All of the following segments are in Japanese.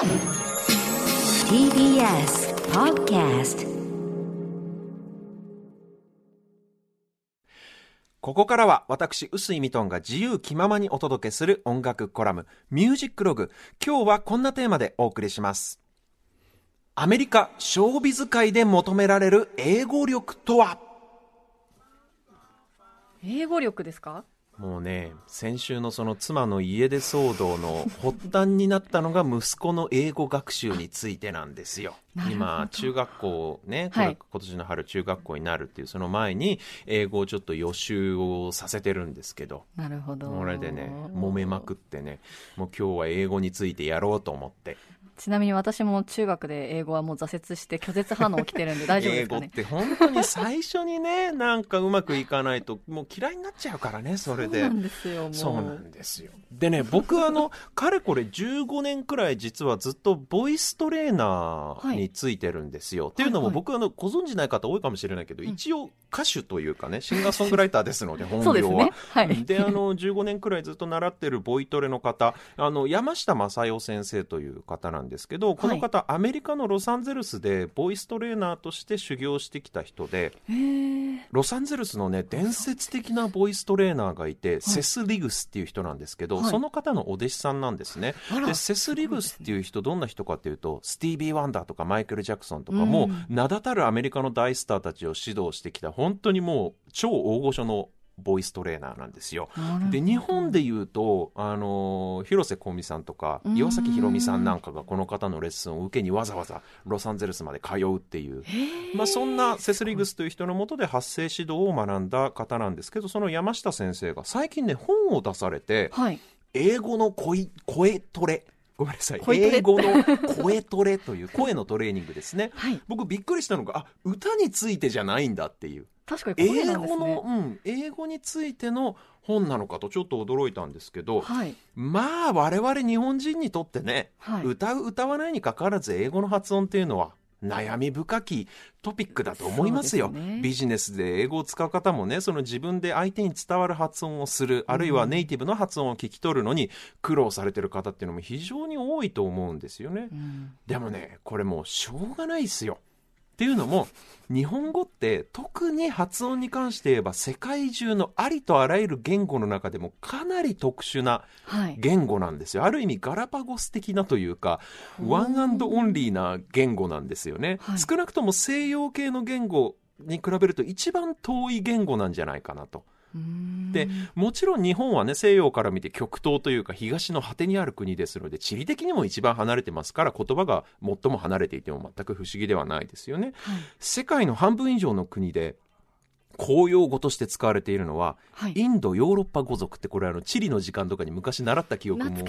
TBS Podcast ここからは私、臼井ミトンが自由気ままにお届けする音楽コラム、ミュージックログ。今日はこんなテーマでお送りします。アメリカ、ショービズ界で求められる英語力とは？英語力ですか？もうね、先週のその妻の家出騒動の発端になったのが息子の英語学習についてなんですよ。今、中学校ね、はい今年の春中学校になるっていうその前に英語をちょっと予習をさせてるんですけど、なるほど。これでね、揉めまくってね、もう今日は英語についてやろうと思って。ちなみに私も中学で英語はもう挫折して拒絶反応起きてるんで大丈夫で英語っすかね。て本当に最初にね、なんかうまくいかないと、もう嫌いになっちゃうからね、それで。そうなんですよ。そうなんですよ。でね、僕はあの、かれこれ15年くらい実はずっとボイストレーナーについてるんですよ。っていうのもはいはい僕あの、ご存知ない方多いかもしれないけど、一応歌手というかね、シンガーソングライターですので、本業は。そうですね。はい。で、あの、15年くらいずっと習ってるボイトレの方、あの、山下正代先生という方なんですけど、この方、アメリカのロサンゼルスでボイストレーナーとして修行してきた人で、ロサンゼルスのね、伝説的なボイストレーナーがいて、セス・リグスっていう人なんですけど、はい。その方のお弟子さんなんですね。で、セス・リグスっていう人、どんな人かっていうと、スティービー・ワンダーとかマイケル・ジャクソンとかも、名だたるアメリカの大スターたちを指導してきた、本当にもう超大御所のボイストレーナーなんですよ。で日本で言うと、あの広瀬香美さんとかうん。岩崎宏美さんなんかがこの方のレッスンを受けにわざわざロサンゼルスまで通うっていう、まあ、そんなセスリグスという人のもとで発声指導を学んだ方なんですけどその山下先生が最近ね本を出されてはい。英語の声声トレ。ごめんなさい。英語の声トレという声のトレーニングですね。はい。僕びっくりしたのがあ歌についてじゃないんだっていう確かに声英。語の、うん、英語についての本なのかとちょっと驚いたんですけど、はい。まあ我々日本人にとってね、はい。歌う歌わないにかかわらず英語の発音っていうのは悩み深きトピックだと思いますよねビジネスで英語を使う方もねその自分で相手に伝わる発音をするあるいはネイティブの発音を聞き取るのに苦労されてる方っていうのも非常に多いと思うんですよね、うんでもねこれもうしょうがないですよっていうのも日本語って特に発音に関して言えば世界中のありとあらゆる言語の中でもかなり特殊なはい。言語なんですよ。ある意味ガラパゴス的なというか、ワンアンドオンリーな言語なんですよね。はい少なくとも西洋系の言語に比べると一番遠い言語なんじゃないかなと。で、もちろん日本はね、西洋から見て極東というか東の果てにある国ですので、地理的にも一番離れてますから、言葉が最も離れていても全く不思議ではないですよね。はい。世界の半分以上の国で、公用語として使われているのは、はい。インドヨーロッパ語族ってこれあの地理の時間とかに昔習った記憶も、ね、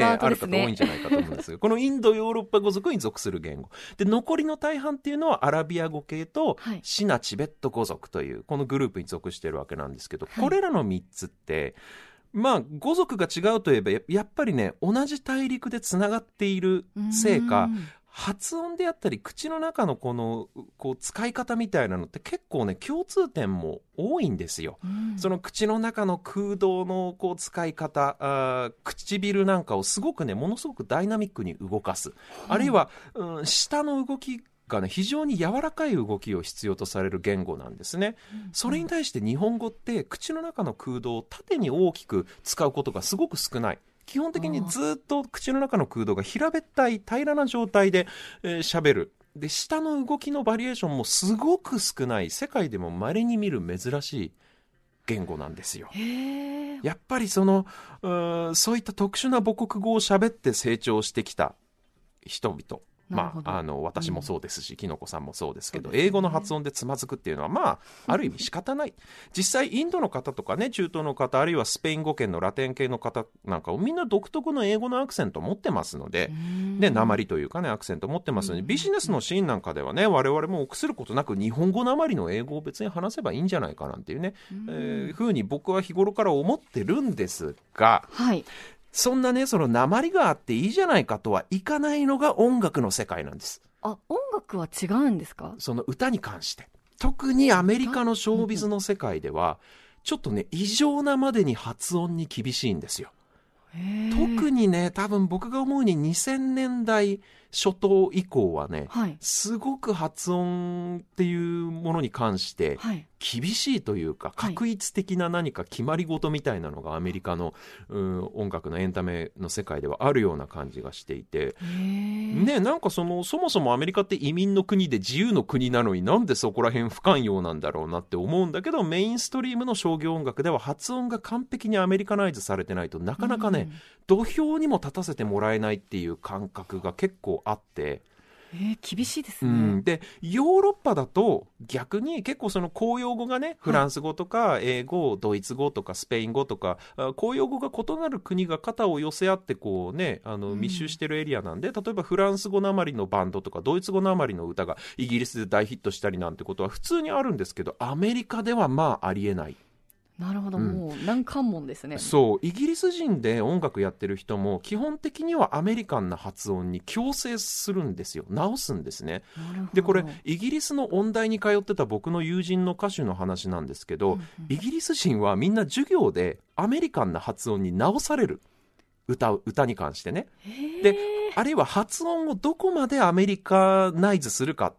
ワある方多いんじゃないかと思うんですが このインドヨーロッパ語族に属する言語。で残りの大半っていうのはアラビア語系とはい。シナチベット語族というこのグループに属しているわけなんですけど、はい。これらの3つってまあ語族が違うといえばややっぱりね同じ大陸でつながっているせいかうん発音であったり口の中のこのこう使い方みたいなのって結構ね共通点も多いんですよ。うん。その口の中の空洞のこう使い方あー唇なんかをすごくねものすごくダイナミックに動かす、あるいは、うん、舌の動きがね非常に柔らかい動きを必要とされる言語なんですね、それに対して日本語って口の中の空洞を縦に大きく使うことがすごく少ない基本的にずっと口の中の空洞が平べったい平らな状態で喋、えー喋る。で舌の動きのバリエーションもすごく少ない世界でも稀に見る珍しい言語なんですよ。やっぱりそのうそういった特殊な母国語を喋って成長してきた人々まあ、あの私もそうですし、きのこさんもそうですけどね。英語の発音でつまずくっていうのはまあある意味仕方ない。実際インドの方とかね中東の方あるいはスペイン語圏のラテン系の方なんかをみんな独特の英語のアクセントを持ってますので、ね、鉛というかねアクセントを持ってますのでビジネスのシーンなんかではね我々も臆することなく日本語鉛の英語を別に話せばいいんじゃないかなんていうね、えーふうに僕は日頃から思ってるんですがはい。そんなねその鉛があっていいじゃないかとはいかないのが音楽の世界なんです。あ、音楽は違うんですか？その歌に関して。特にアメリカのショービズの世界ではちょっとね異常なまでに発音に厳しいんですよ。特にね、多分僕が思うに2000年代初頭以降はね、はい。すごく発音っていうものに関してはい。厳しいというか、はい。確一的な何か決まり事みたいなのがアメリカの、うん音楽のエンタメの世界ではあるような感じがしていて、ね、なんかその、そもそもアメリカって移民の国で自由の国なのになんでそこら辺不寛容なんだろうなって思うんだけど、メインストリームの商業音楽では発音が完璧にアメリカナイズされてないとなかなかね、土俵にも立たせてもらえないっていう感覚が結構あって、うん。えー厳しいですね。うん、でヨーロッパだと逆に結構その公用語がねフランス語とか英語ドイツ語とかスペイン語とかあ公用語が異なる国が肩を寄せ合ってこうねあのうん密集してるエリアなんで、例えばフランス語なまりのバンドとかドイツ語なまりの歌がイギリスで大ヒットしたりなんてことは普通にあるんですけどアメリカではまあありえない。なるほど、うん。もう難関門ですね。そう。イギリス人で音楽やってる人も基本的にはアメリカンな発音に強制するんですよ。直すんですね。でこれイギリスの音大に通ってた僕の友人の歌手の話なんですけど、うんうん。イギリス人はみんな授業でアメリカンな発音に直される歌う歌に関してね。であるいは発音をどこまでアメリカナイズするか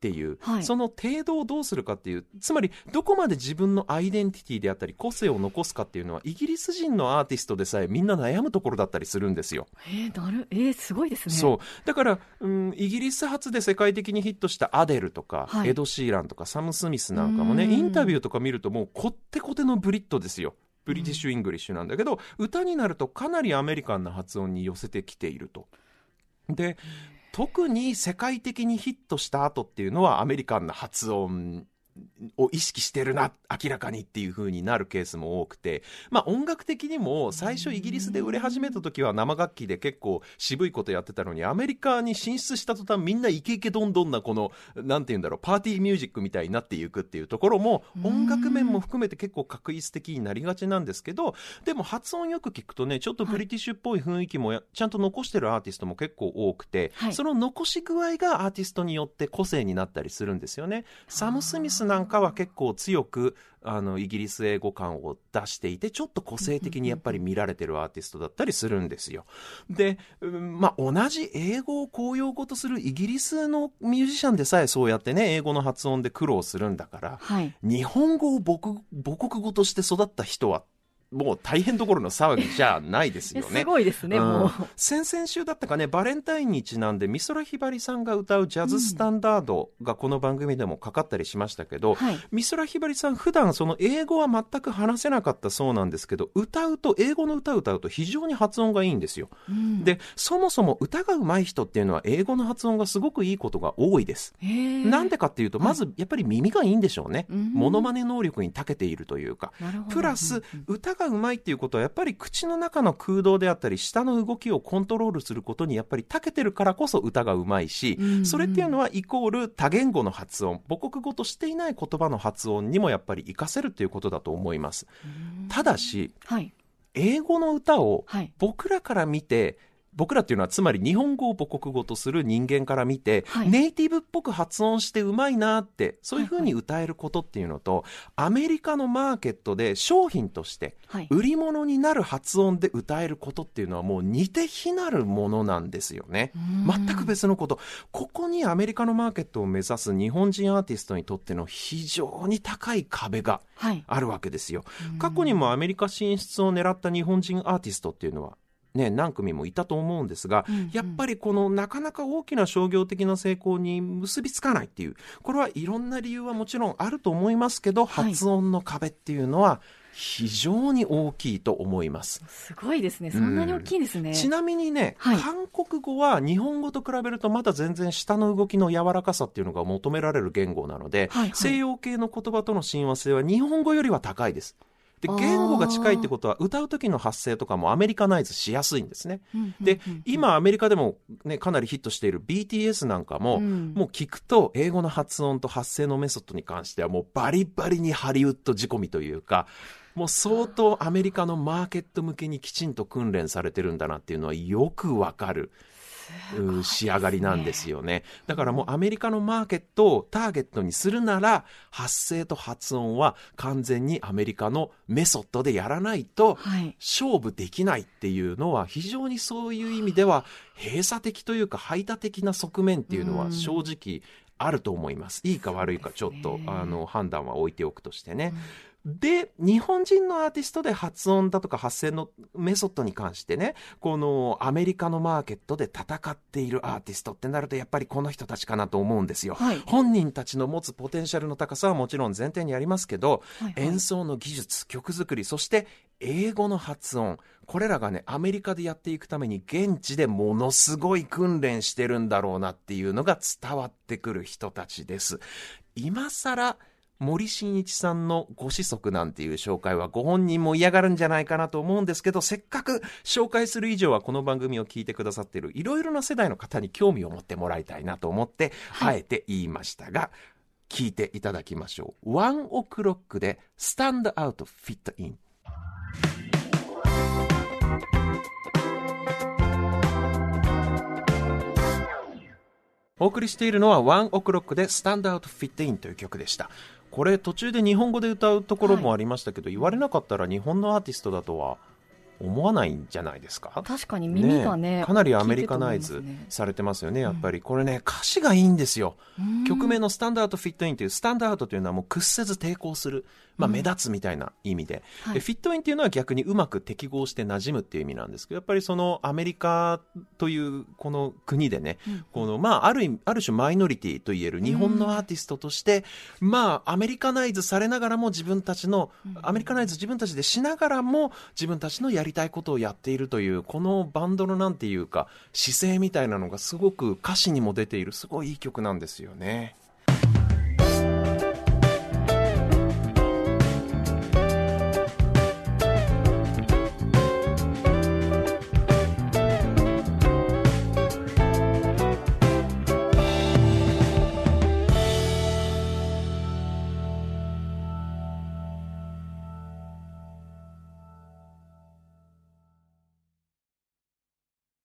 っていう、はいその程度をどうするかっていうつまりどこまで自分のアイデンティティであったり個性を残すかっていうのはイギリス人のアーティストでさえみんな悩むところだったりするんですよ。えー、なる、えー、すごいですね。そうだから、うん、イギリス発で世界的にヒットしたアデルとか、はいエド・シーランとかサム・スミスなんかもねうんインタビューとか見るともうこってこての Brit ですよ British English なんだけど、歌になるとかなりアメリカンな発音に寄せてきていると。で特に世界的にヒットした後っていうのはアメリカンな発音を意識してるな明らかにっていう風になるケースも多くてまあ音楽的にも最初イギリスで売れ始めた時は生楽器で結構渋いことやってたのにアメリカに進出した途端みんなイケイケどんどんなこのなんて言うんだろうパーティーミュージックみたいになっていくっていうところも音楽面も含めて結構確一的になりがちなんですけどでも発音よく聞くとねちょっとブリティッシュっぽい雰囲気もやちゃんと残してるアーティストも結構多くて、はい。その残し具合がアーティストによって個性になったりするんですよね。サム・スミスなんかは結構強くあのイギリス英語感を出していてちょっと個性的にやっぱり見られてるアーティストだったりするんですよ。で、うんまあ、同じ英語を公用語とするイギリスのミュージシャンでさえそうやってね英語の発音で苦労するんだからはい。日本語を母国母国語として育った人はもう大変どころの騒ぎじゃないですよえね。すごいですね、うん。もう。先々週だったかねバレンタインにちなんで美空ひばりさんが歌うジャズスタンダードがこの番組でもかかったりしましたけど、はい。美空ひばりさん普段その英語は全く話せなかったそうなんですけど歌うと英語の歌を歌うと非常に発音がいいんですよ、うん、でそもそも歌が上手い人っていうのは英語の発音がすごくいいことが多いです。なんでかっていうとまずやっぱり耳がいいんでしょうね、うん。モノマネ能力に長けているというか。プラス歌が上手いっていうことはやっぱり口の中の空洞であったり舌の動きをコントロールすることにやっぱり長けてるからこそ歌が上手いし、うんうんそれっていうのはイコール多言語の発音母国語としていない言葉の発音にもやっぱり活かせるということだと思いますただしはい。英語の歌をはい。僕らから見て僕らっていうのはつまり日本語を母国語とする人間から見て、はいネイティブっぽく発音してうまいなってそういうふうに歌えることっていうのと、アメリカのマーケットで商品としてはい。売り物になる発音で歌えることっていうのはもう似て非なるものなんですよね。うん全く別のこと。ここにアメリカのマーケットを目指す日本人アーティストにとっての非常に高い壁がはい。あるわけですよ。過去にもアメリカ進出を狙った日本人アーティストっていうのはね、何組もいたと思うんですが、うんうんやっぱりこのなかなか大きな商業的な成功に結びつかないっていう、これはいろんな理由はもちろんあると思いますけど、はい発音の壁っていうのは非常に大きいと思います。すごいですね。そんなに大きいんですね。ちなみにね、はい韓国語は日本語と比べるとまだ全然下の動きの柔らかさっていうのが求められる言語なので、はいはい西洋系の言葉との親和性は日本語よりは高いです。で言語が近いってことは歌う時の発声とかもアメリカナイズしやすいんですね。で、今アメリカでも、ね、かなりヒットしている BTS なんかも、うんもう聞くと英語の発音と発声のメソッドに関してはもうバリバリにハリウッド仕込みというかもう相当アメリカのマーケット向けにきちんと訓練されてるんだなっていうのはよくわかる。う仕上がりなんですよね。だからもうアメリカのマーケットをターゲットにするなら、発声と発音は完全にアメリカのメソッドでやらないと、はい。勝負できないっていうのは非常にそういう意味では閉鎖的というか排他的な側面っていうのは正直あると思います。いいか悪いかちょっと、ねあの判断は置いておくとしてね。で、日本人のアーティストで発音だとか発声のメソッドに関してね、このアメリカのマーケットで戦っているアーティストってなるとやっぱりこの人たちかなと思うんですよ。はい本人たちの持つポテンシャルの高さはもちろん前提にありますけど、はいはい演奏の技術、曲作り、そして英語の発音、これらがね、アメリカでやっていくために現地でものすごい訓練してるんだろうなっていうのが伝わってくる人たちです。今更、森進一さんのご子息なんていう紹介はご本人も嫌がるんじゃないかなと思うんですけど、せっかく紹介する以上はこの番組を聞いてくださっているいろいろな世代の方に興味を持ってもらいたいなと思って、あえて言いましたが、聞いていただきましょう。ワンオクロックで Stand Out Fit In。お送りしているのはワンオクロックで Stand Out Fit In という曲でした。これ途中で日本語で歌うところもありましたけど、言われなかったら日本のアーティストだとは思わないんじゃないですか？確かに耳がねかなりアメリカナイズされてますよね、やっぱり。これね、歌詞がいいんですよ。うん曲名のスタンダードフィットインという、スタンダードというのはもう屈せず抵抗する。まあ目立つみたいな意味で。はい。でフィットインっていうのは逆にうまく適合して馴染むっていう意味なんですけど、やっぱりそのアメリカというこの国でね、このまあある意味、ある種マイノリティと言える日本のアーティストとして、まあアメリカナイズされながらも自分たちの、アメリカナイズ自分たちでしながらも自分たちのやりたいことをやっているという、このバンドのなんていうか姿勢みたいなのがすごく歌詞にも出ているすごいいい曲なんですよね。